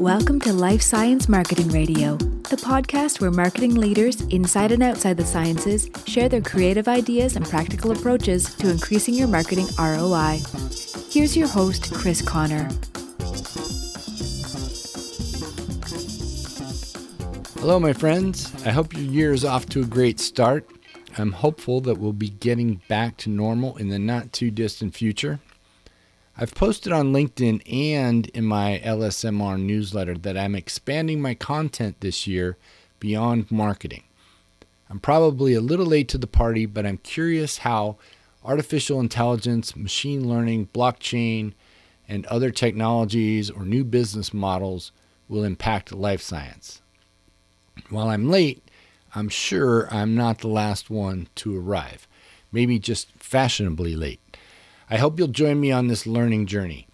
Welcome to Life Science Marketing Radio, the podcast where marketing leaders inside and outside the sciences share their creative ideas and practical approaches to increasing your marketing ROI. Here's your host, Chris Conner. Hello, my friends. I hope your year is off to a great start. I'm hopeful that we'll be getting back to normal in the not too distant future. I've posted on LinkedIn and in my LSMR newsletter that I'm expanding my content this year beyond marketing. I'm probably a little late to the party, but I'm curious how artificial intelligence, machine learning, blockchain, and other technologies or new business models will impact life science. While I'm late, I'm sure I'm not the last one to arrive, maybe just fashionably late. I hope you'll join me on this learning journey.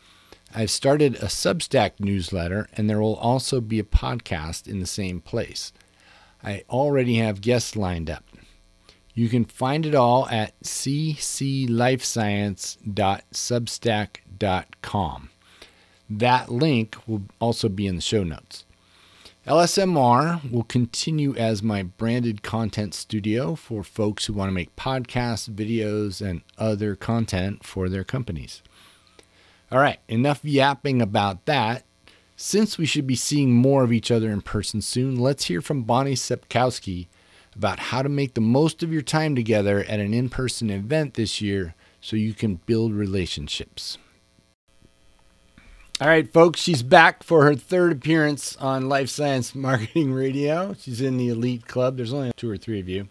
I've started a Substack newsletter, and there will also be a podcast in the same place. I already have guests lined up. You can find it all at cclifescience.substack.com. That link will also be in the show notes. LSMR will continue as my branded content studio for folks who want to make podcasts, videos, and other content for their companies. All right, enough yapping about that. Since we should be seeing more of each other in person soon, let's hear from Bonni Scepkowski about how to make the most of your time together at an in person event this year so you can build relationships. All right, folks, she's back for her third appearance on Life Science Marketing Radio. She's in the elite club. There's only two or three of you.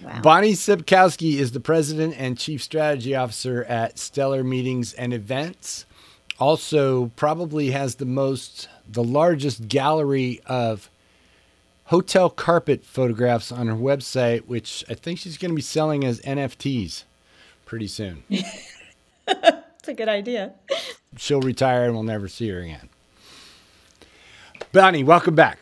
Wow. Bonni Scepkowski is the president and chief strategy officer at Stellar Meetings and Events. Also, probably has the most, the largest gallery of hotel carpet photographs on her website, which I think she's going to be selling as NFTs pretty soon. It's a good idea. She'll retire and we'll never see her again. Bonni, welcome back.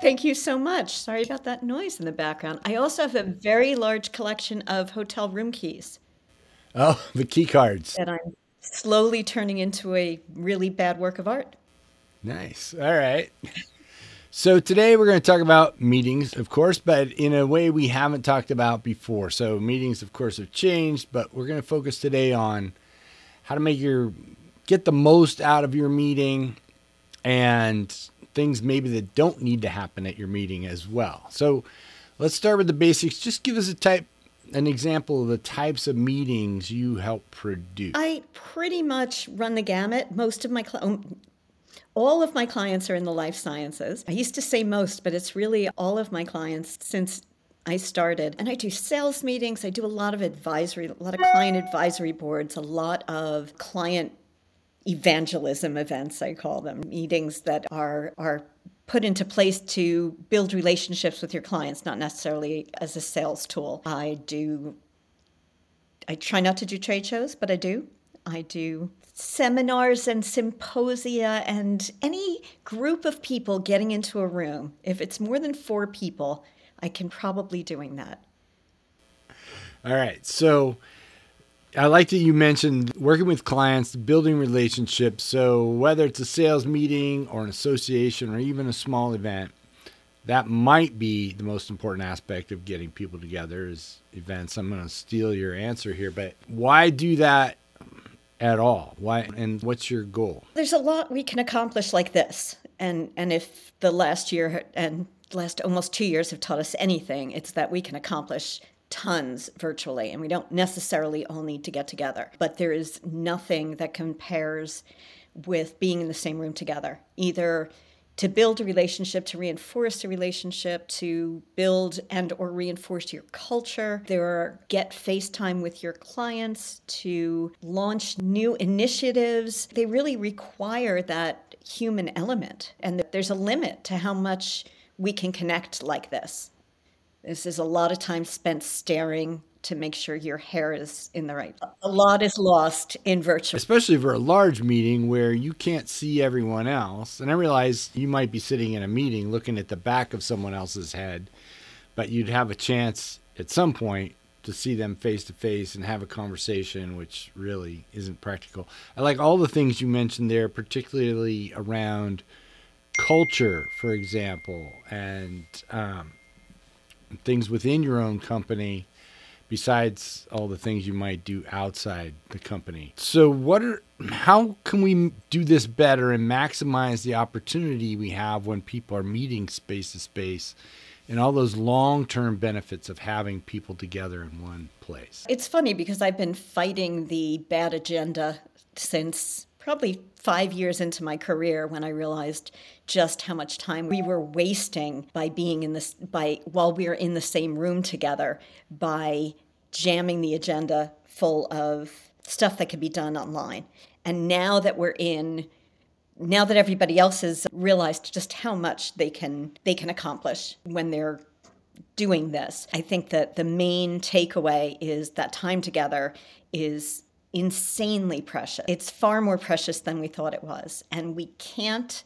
Thank you so much. Sorry about that noise in the background. I also have a very large collection of hotel room keys. Oh, the key cards. That I'm slowly turning into a really bad work of art. Nice. All right. So today we're going to talk about meetings, of course, but in a way we haven't talked about before. So meetings, of course, have changed, but we're going to focus today on how to make your get the most out of your meeting and things maybe that don't need to happen at your meeting as well. So let's start with the basics. Just give us a type an example of the types of meetings you help produce. I pretty much run the gamut. Most of my um, all of my clients are in the life sciences. I used to say most, but it's really all of my clients since I started. And I do sales meetings, I do a lot of advisory, a lot of client advisory boards, a lot of client evangelism events, I call them, meetings that are are put into place to build relationships with your clients, not necessarily as a sales tool. I do I try not to do trade shows, but I do. I do seminars and symposia and any group of people getting into a room. If it's more than 4 people, I can probably doing that. All right. So I like that you mentioned working with clients, building relationships. So whether it's a sales meeting or an association or even a small event, that might be the most important aspect of getting people together is events. I'm going to steal your answer here, but why do that at all? Why and what's your goal? There's a lot we can accomplish like this. And and if the last year and last almost two years have taught us anything, it's that we can accomplish tons virtually and we don't necessarily all need to get together. But there is nothing that compares with being in the same room together, either to build a relationship to reinforce a relationship to build and or reinforce your culture. There are get facetime with your clients to launch new initiatives. They really require that human element and there's a limit to how much we can connect like this. This is a lot of time spent staring to make sure your hair is in the right. A lot is lost in virtual. Especially for a large meeting where you can't see everyone else. And I realize you might be sitting in a meeting looking at the back of someone else's head, but you'd have a chance at some point to see them face to face and have a conversation, which really isn't practical. I like all the things you mentioned there, particularly around culture, for example, and um, things within your own company besides all the things you might do outside the company. So what are how can we do this better and maximize the opportunity we have when people are meeting space to space and all those long-term benefits of having people together in one place. It's funny because I've been fighting the bad agenda since probably 5 years into my career when I realized just how much time we were wasting by being in this by while we were in the same room together by jamming the agenda full of stuff that could be done online. And now that we're in now that everybody else has realized just how much they can they can accomplish when they're doing this. I think that the main takeaway is that time together is insanely precious. It's far more precious than we thought it was. And we can't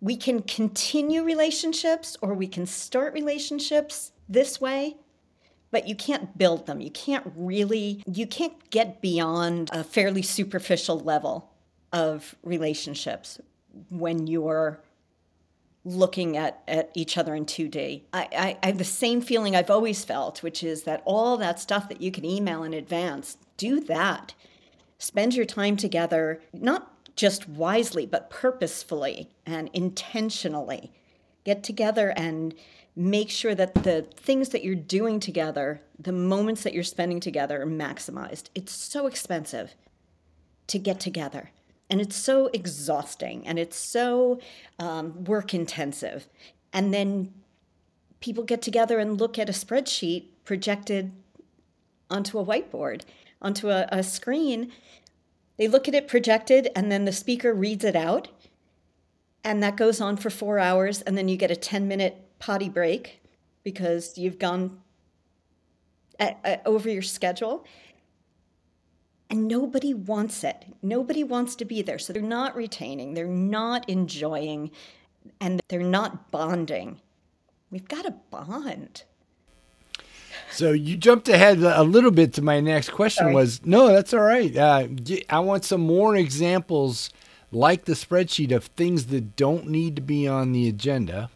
we can continue relationships or we can start relationships this way but you can't build them. You can't really, you can't get beyond a fairly superficial level of relationships when you're looking at, at each other in 2D. I, I, I have the same feeling I've always felt, which is that all that stuff that you can email in advance, do that. Spend your time together, not just wisely, but purposefully and intentionally. Get together and make sure that the things that you're doing together, the moments that you're spending together are maximized. It's so expensive to get together. And it's so exhausting and it's so um, work intensive. And then people get together and look at a spreadsheet projected onto a whiteboard, onto a, a screen. They look at it projected, and then the speaker reads it out. And that goes on for four hours. And then you get a 10 minute potty break because you've gone at, at, over your schedule. And nobody wants it. Nobody wants to be there. So they're not retaining, they're not enjoying, and they're not bonding. We've got to bond. So you jumped ahead a little bit to my next question Sorry. was no, that's all right. Uh, I want some more examples like the spreadsheet of things that don't need to be on the agenda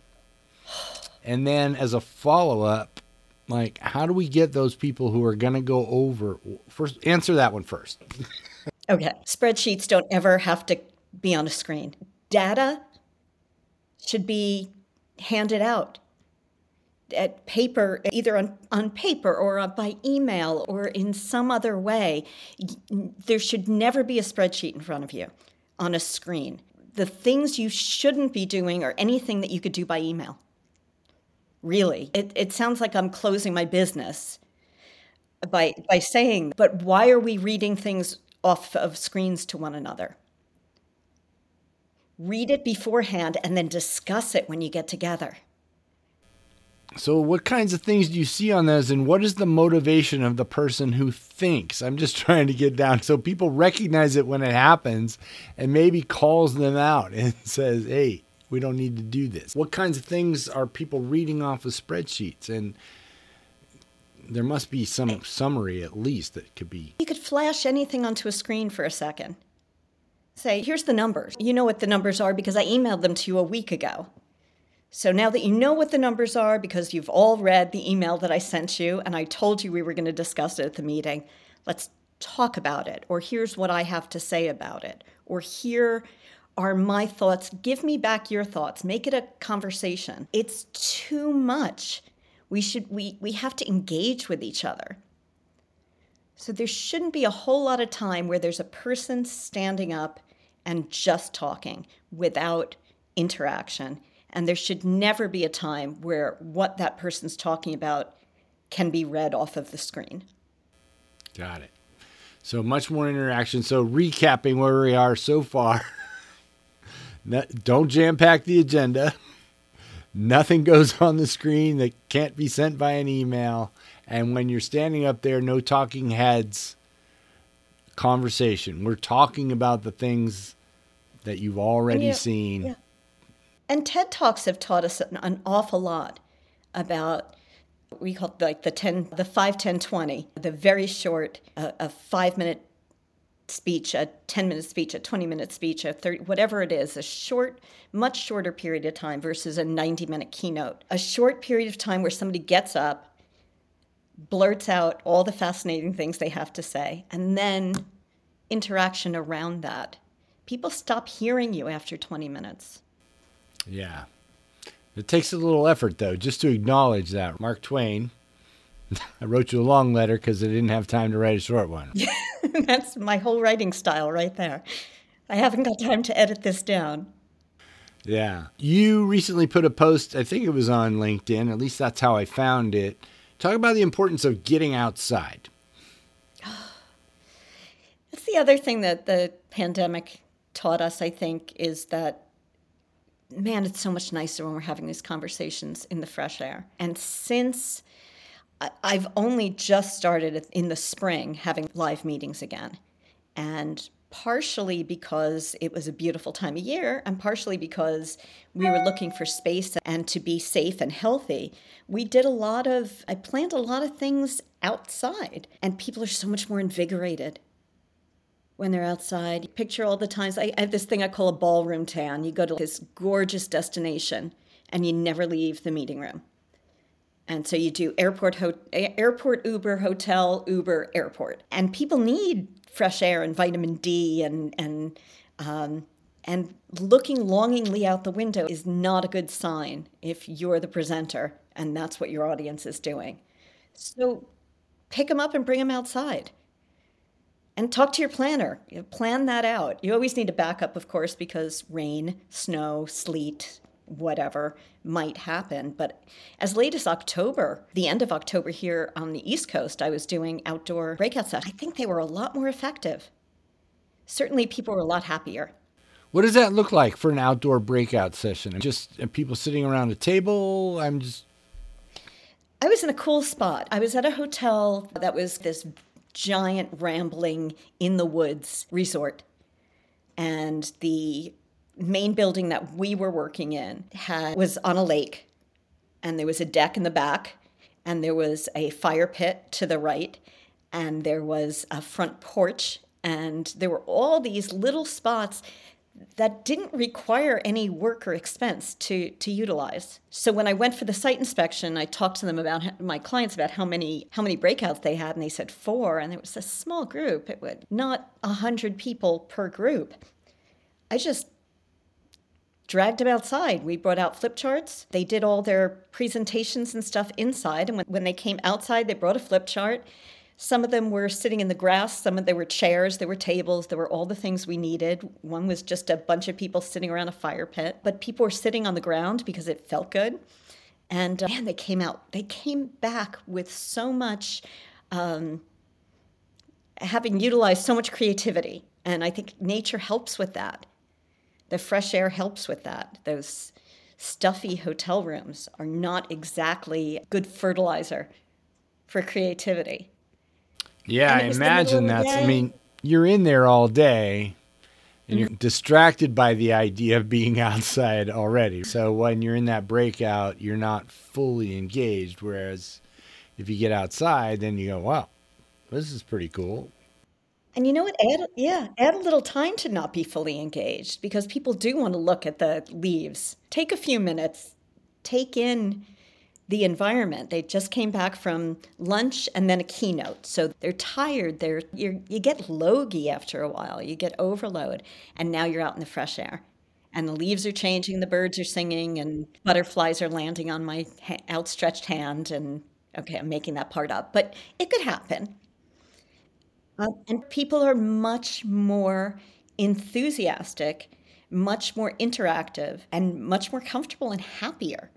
and then as a follow up, like how do we get those people who are going to go over first answer that one first. okay. Spreadsheets don't ever have to be on a screen. Data should be handed out at paper, either on, on paper or uh, by email or in some other way. There should never be a spreadsheet in front of you on a screen. The things you shouldn't be doing are anything that you could do by email really. It, it sounds like I'm closing my business by, by saying, but why are we reading things off of screens to one another? Read it beforehand and then discuss it when you get together. So, what kinds of things do you see on those, and what is the motivation of the person who thinks? I'm just trying to get down so people recognize it when it happens and maybe calls them out and says, Hey, we don't need to do this. What kinds of things are people reading off of spreadsheets? And there must be some summary at least that could be. You could flash anything onto a screen for a second. Say, here's the numbers. You know what the numbers are because I emailed them to you a week ago. So now that you know what the numbers are because you've all read the email that I sent you and I told you we were going to discuss it at the meeting, let's talk about it. Or here's what I have to say about it. Or here are my thoughts. Give me back your thoughts. Make it a conversation. It's too much. We should we we have to engage with each other. So there shouldn't be a whole lot of time where there's a person standing up and just talking without interaction. And there should never be a time where what that person's talking about can be read off of the screen. Got it. So much more interaction. So recapping where we are so far. don't jam pack the agenda. Nothing goes on the screen that can't be sent by an email. And when you're standing up there, no talking heads conversation. We're talking about the things that you've already seen. Yeah. And TED Talks have taught us an, an awful lot about We call like the 10, the 5, 10, 20, the very short, uh, a five minute speech, a 10 minute speech, a 20 minute speech, a 30, whatever it is, a short, much shorter period of time versus a 90 minute keynote. A short period of time where somebody gets up, blurts out all the fascinating things they have to say, and then interaction around that. People stop hearing you after 20 minutes. Yeah. It takes a little effort, though, just to acknowledge that. Mark Twain, I wrote you a long letter because I didn't have time to write a short one. That's my whole writing style right there. I haven't got time to edit this down. Yeah. You recently put a post, I think it was on LinkedIn, at least that's how I found it. Talk about the importance of getting outside. That's the other thing that the pandemic taught us, I think, is that man, it's so much nicer when we're having these conversations in the fresh air. And since I've only just started in the spring having live meetings again. And partially because it was a beautiful time of year, and partially because we were looking for space and to be safe and healthy, we did a lot of, I planned a lot of things outside, and people are so much more invigorated when they're outside. Picture all the times I, I have this thing I call a ballroom tan. You go to this gorgeous destination and you never leave the meeting room. And so you do airport, ho- airport Uber, hotel Uber, airport, and people need fresh air and vitamin D and and um, and looking longingly out the window is not a good sign if you're the presenter and that's what your audience is doing. So pick them up and bring them outside and talk to your planner. Plan that out. You always need a backup, of course, because rain, snow, sleet, whatever might happen. But as late as October, the end of October here on the East Coast, I was doing outdoor breakout sessions. I think they were a lot more effective. Certainly, people were a lot happier. What does that look like for an outdoor breakout session? Just uh, people sitting around a table? I'm just. I was in a cool spot. I was at a hotel that was this giant, rambling, in the woods resort. And the main building that we were working in had was on a lake and there was a deck in the back and there was a fire pit to the right and there was a front porch and there were all these little spots that didn't require any work or expense to, to utilize. So when I went for the site inspection, I talked to them about my clients about how many how many breakouts they had, and they said four, and it was a small group. It would not a hundred people per group. I just dragged them outside. We brought out flip charts. They did all their presentations and stuff inside. And when, when they came outside, they brought a flip chart. Some of them were sitting in the grass. Some of there were chairs, there were tables, there were all the things we needed. One was just a bunch of people sitting around a fire pit, but people were sitting on the ground because it felt good. And uh, man, they came out. They came back with so much, um, having utilized so much creativity. And I think nature helps with that. The fresh air helps with that. Those stuffy hotel rooms are not exactly good fertilizer for creativity. Yeah, I imagine that's. I mean, you're in there all day and you're mm-hmm. distracted by the idea of being outside already. So when you're in that breakout, you're not fully engaged. Whereas if you get outside, then you go, wow, this is pretty cool. And you know what? Add yeah, add a little time to not be fully engaged because people do want to look at the leaves. Take a few minutes, take in the environment. They just came back from lunch and then a keynote. So they're tired. They're you you get logy after a while. You get overload and now you're out in the fresh air. And the leaves are changing, the birds are singing and butterflies are landing on my ha- outstretched hand and okay, I'm making that part up, but it could happen. Uh, and people are much more enthusiastic, much more interactive, and much more comfortable and happier.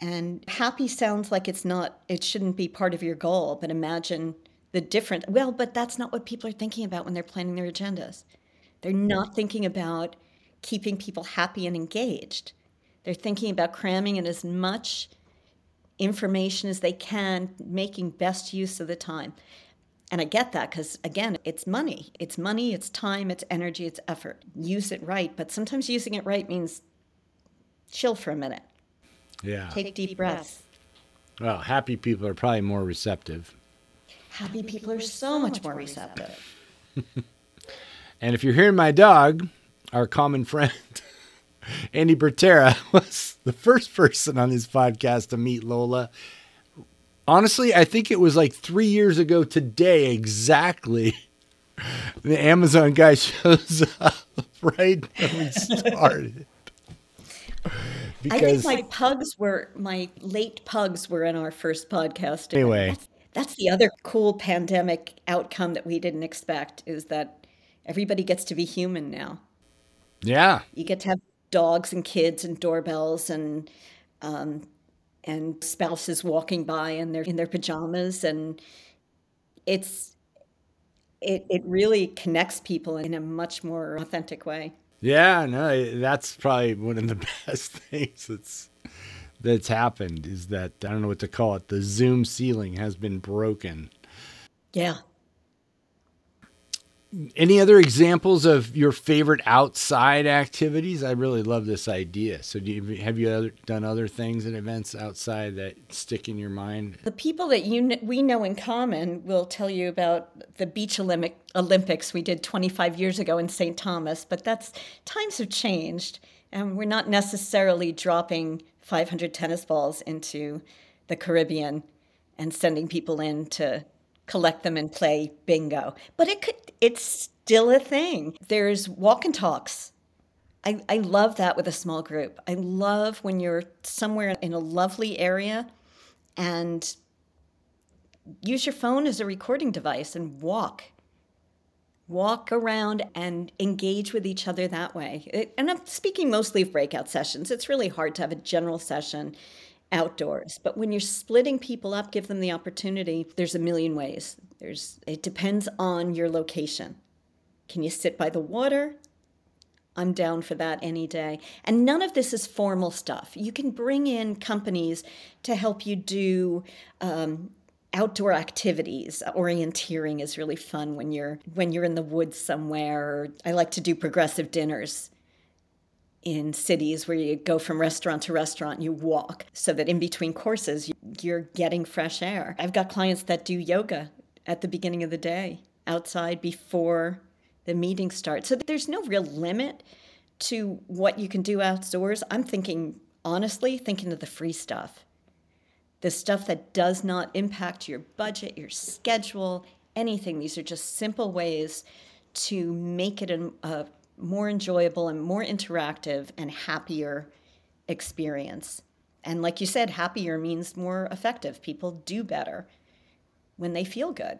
And happy sounds like it's not, it shouldn't be part of your goal, but imagine the different. Well, but that's not what people are thinking about when they're planning their agendas. They're not thinking about keeping people happy and engaged. They're thinking about cramming in as much information as they can, making best use of the time. And I get that because, again, it's money. It's money, it's time, it's energy, it's effort. Use it right. But sometimes using it right means chill for a minute. Yeah. Take deep breaths. Well, happy people are probably more receptive. Happy people are so much more receptive. And if you're hearing my dog, our common friend, Andy Bertera, was the first person on his podcast to meet Lola. Honestly, I think it was like three years ago today, exactly. The Amazon guy shows up right when we started. I think my pugs were my late pugs were in our first podcast. Anyway. That's, that's the other cool pandemic outcome that we didn't expect is that everybody gets to be human now. Yeah. You get to have dogs and kids and doorbells and um, and spouses walking by and they're in their pajamas and it's it it really connects people in a much more authentic way. Yeah, no, that's probably one of the best things that's that's happened is that I don't know what to call it. The Zoom ceiling has been broken. Yeah. Any other examples of your favorite outside activities? I really love this idea. So, do you, have you other, done other things and events outside that stick in your mind? The people that you we know in common will tell you about the Beach Olympic Olympics we did 25 years ago in St. Thomas, but that's times have changed, and we're not necessarily dropping 500 tennis balls into the Caribbean and sending people in to collect them and play bingo. But it could it's still a thing. There's walk and talks. I, I love that with a small group. I love when you're somewhere in a lovely area and use your phone as a recording device and walk. Walk around and engage with each other that way. It, and I'm speaking mostly of breakout sessions. It's really hard to have a general session outdoors. But when you're splitting people up, give them the opportunity. There's a million ways. There's it depends on your location. Can you sit by the water? I'm down for that any day. And none of this is formal stuff. You can bring in companies to help you do um, outdoor activities. Orienteering is really fun when you're when you're in the woods somewhere. I like to do progressive dinners in cities where you go from restaurant to restaurant, you walk so that in between courses you're getting fresh air. I've got clients that do yoga at the beginning of the day outside before the meeting starts. So there's no real limit to what you can do outdoors. I'm thinking, honestly, thinking of the free stuff. The stuff that does not impact your budget, your schedule, anything. These are just simple ways to make it a, a more enjoyable and more interactive and happier experience. And like you said, happier means more effective. People do better when they feel good.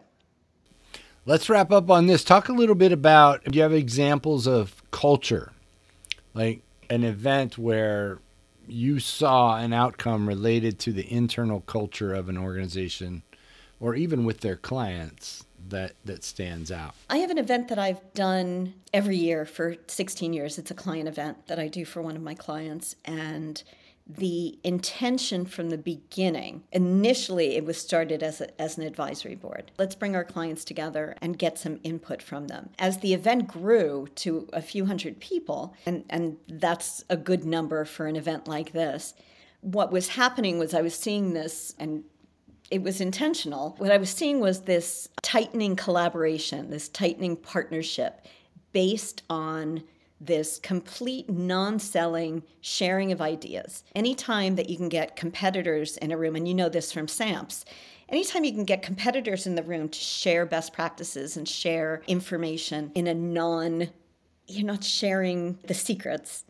Let's wrap up on this. Talk a little bit about do you have examples of culture? Like an event where you saw an outcome related to the internal culture of an organization or even with their clients that that stands out? I have an event that I've done every year for 16 years. It's a client event that I do for one of my clients and the intention from the beginning initially it was started as, a, as an advisory board let's bring our clients together and get some input from them as the event grew to a few hundred people and, and that's a good number for an event like this what was happening was i was seeing this and it was intentional. What I was seeing was this tightening collaboration, this tightening partnership based on this complete non selling sharing of ideas. Anytime that you can get competitors in a room, and you know this from SAMPS, anytime you can get competitors in the room to share best practices and share information in a non, you're not sharing the secrets,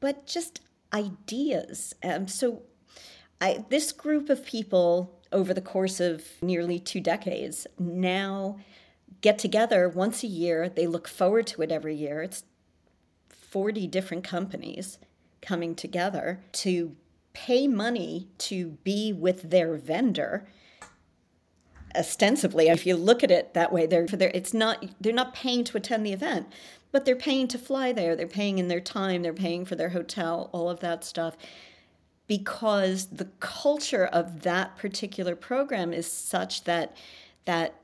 but just ideas. Um, so I, this group of people over the course of nearly two decades now get together once a year. They look forward to it every year. It's 40 different companies coming together to pay money to be with their vendor ostensibly if you look at it that way they're, they're it's not they're not paying to attend the event but they're paying to fly there they're paying in their time they're paying for their hotel all of that stuff because the culture of that particular program is such that that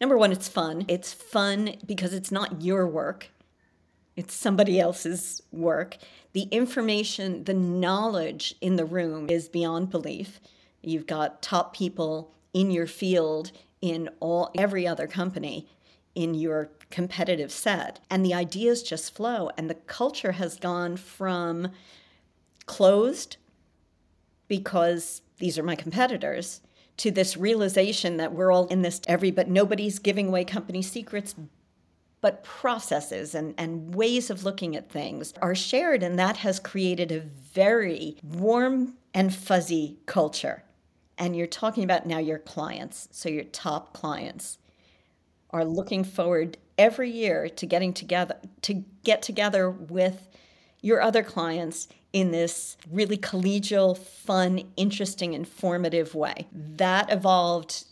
number one it's fun it's fun because it's not your work it's somebody else's work. The information, the knowledge in the room is beyond belief. You've got top people in your field in all every other company in your competitive set and the ideas just flow and the culture has gone from closed because these are my competitors to this realization that we're all in this every but nobody's giving away company secrets but processes and, and ways of looking at things are shared. And that has created a very warm and fuzzy culture. And you're talking about now your clients. So your top clients are looking forward every year to getting together to get together with your other clients in this really collegial, fun, interesting, informative way. That evolved.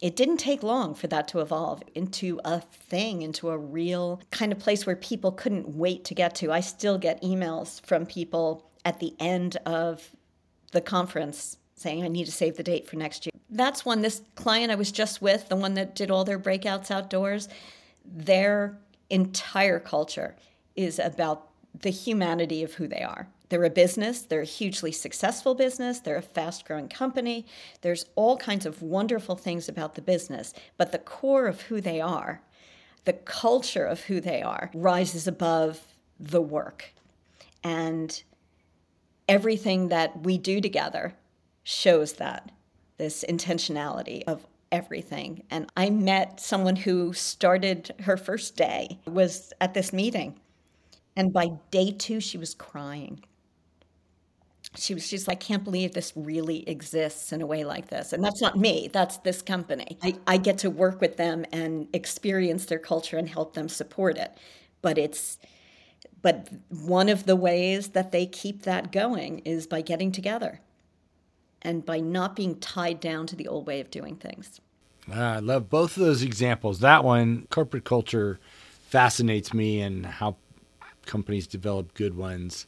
It didn't take long for that to evolve into a thing, into a real kind of place where people couldn't wait to get to. I still get emails from people at the end of the conference saying, I need to save the date for next year. That's one, this client I was just with, the one that did all their breakouts outdoors, their entire culture is about the humanity of who they are. They're a business, they're a hugely successful business, they're a fast growing company. There's all kinds of wonderful things about the business, but the core of who they are, the culture of who they are, rises above the work. And everything that we do together shows that this intentionality of everything. And I met someone who started her first day was at this meeting. And by day 2 she was crying. She was she's like can't believe this really exists in a way like this. And that's not me that's this company. I, I get to work with them and experience their culture and help them support it. But it's but one of the ways that they keep that going is by getting together and by not being tied down to the old way of doing things. Ah, i love both of those examples. That one corporate culture fascinates me and how companies develop good ones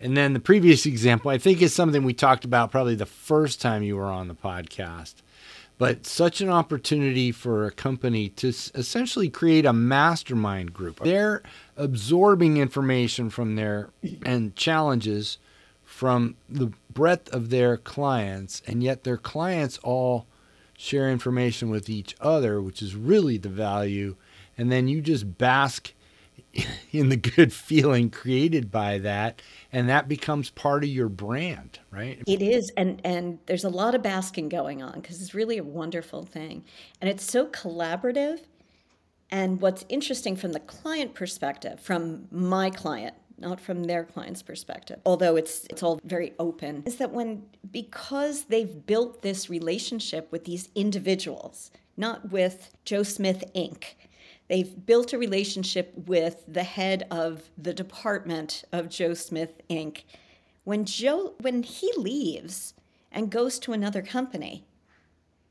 and then the previous example, I think, is something we talked about probably the first time you were on the podcast. But such an opportunity for a company to essentially create a mastermind group. They're absorbing information from their and challenges from the breadth of their clients, and yet their clients all share information with each other, which is really the value. And then you just bask in the good feeling created by that and that becomes part of your brand right? It is and and there's a lot of basking going on because it's really a wonderful thing. And it's so collaborative and what's interesting from the client perspective from my client not from their client's perspective although it's it's all very open is that when because they've built this relationship with these individuals not with joe smith inc They've built a relationship with the head of the department of Joe Smith Inc. When Joe when he leaves and goes to another company,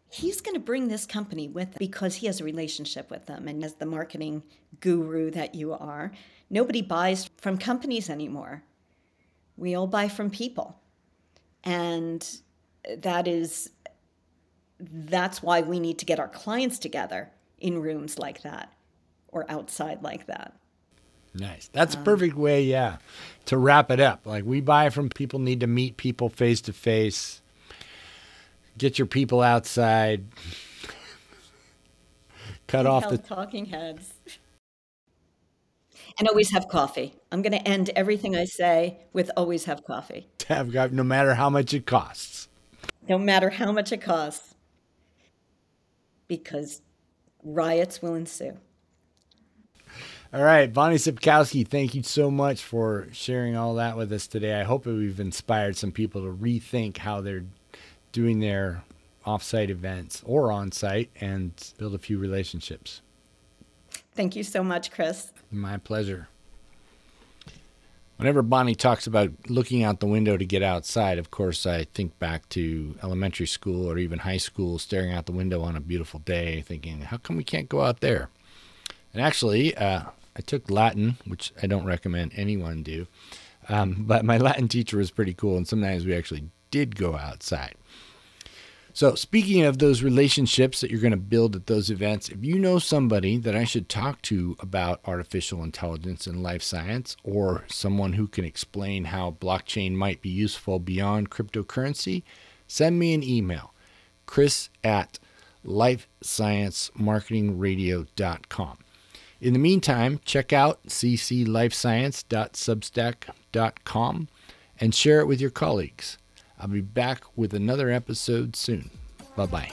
he's going to bring this company with him because he has a relationship with them and as the marketing guru that you are, nobody buys from companies anymore. We all buy from people. And that is that's why we need to get our clients together in rooms like that or outside like that. Nice. That's um, a perfect way, yeah, to wrap it up. Like we buy from people, need to meet people face to face. Get your people outside. Cut off the talking heads. And always have coffee. I'm going to end everything I say with always have coffee. Have got no matter how much it costs. No matter how much it costs. Because riots will ensue. All right, Bonni Scepkowski, thank you so much for sharing all that with us today. I hope we've inspired some people to rethink how they're doing their offsite events or on site and build a few relationships. Thank you so much, Chris. My pleasure. Whenever Bonni talks about looking out the window to get outside, of course, I think back to elementary school or even high school, staring out the window on a beautiful day, thinking, how come we can't go out there? And actually, uh, I took Latin, which I don't recommend anyone do. Um, but my Latin teacher was pretty cool, and sometimes we actually did go outside. So, speaking of those relationships that you're going to build at those events, if you know somebody that I should talk to about artificial intelligence and life science, or someone who can explain how blockchain might be useful beyond cryptocurrency, send me an email, chris at lifesciencemarketingradio.com. In the meantime, check out cclifescience.substack.com and share it with your colleagues. I'll be back with another episode soon. Bye bye.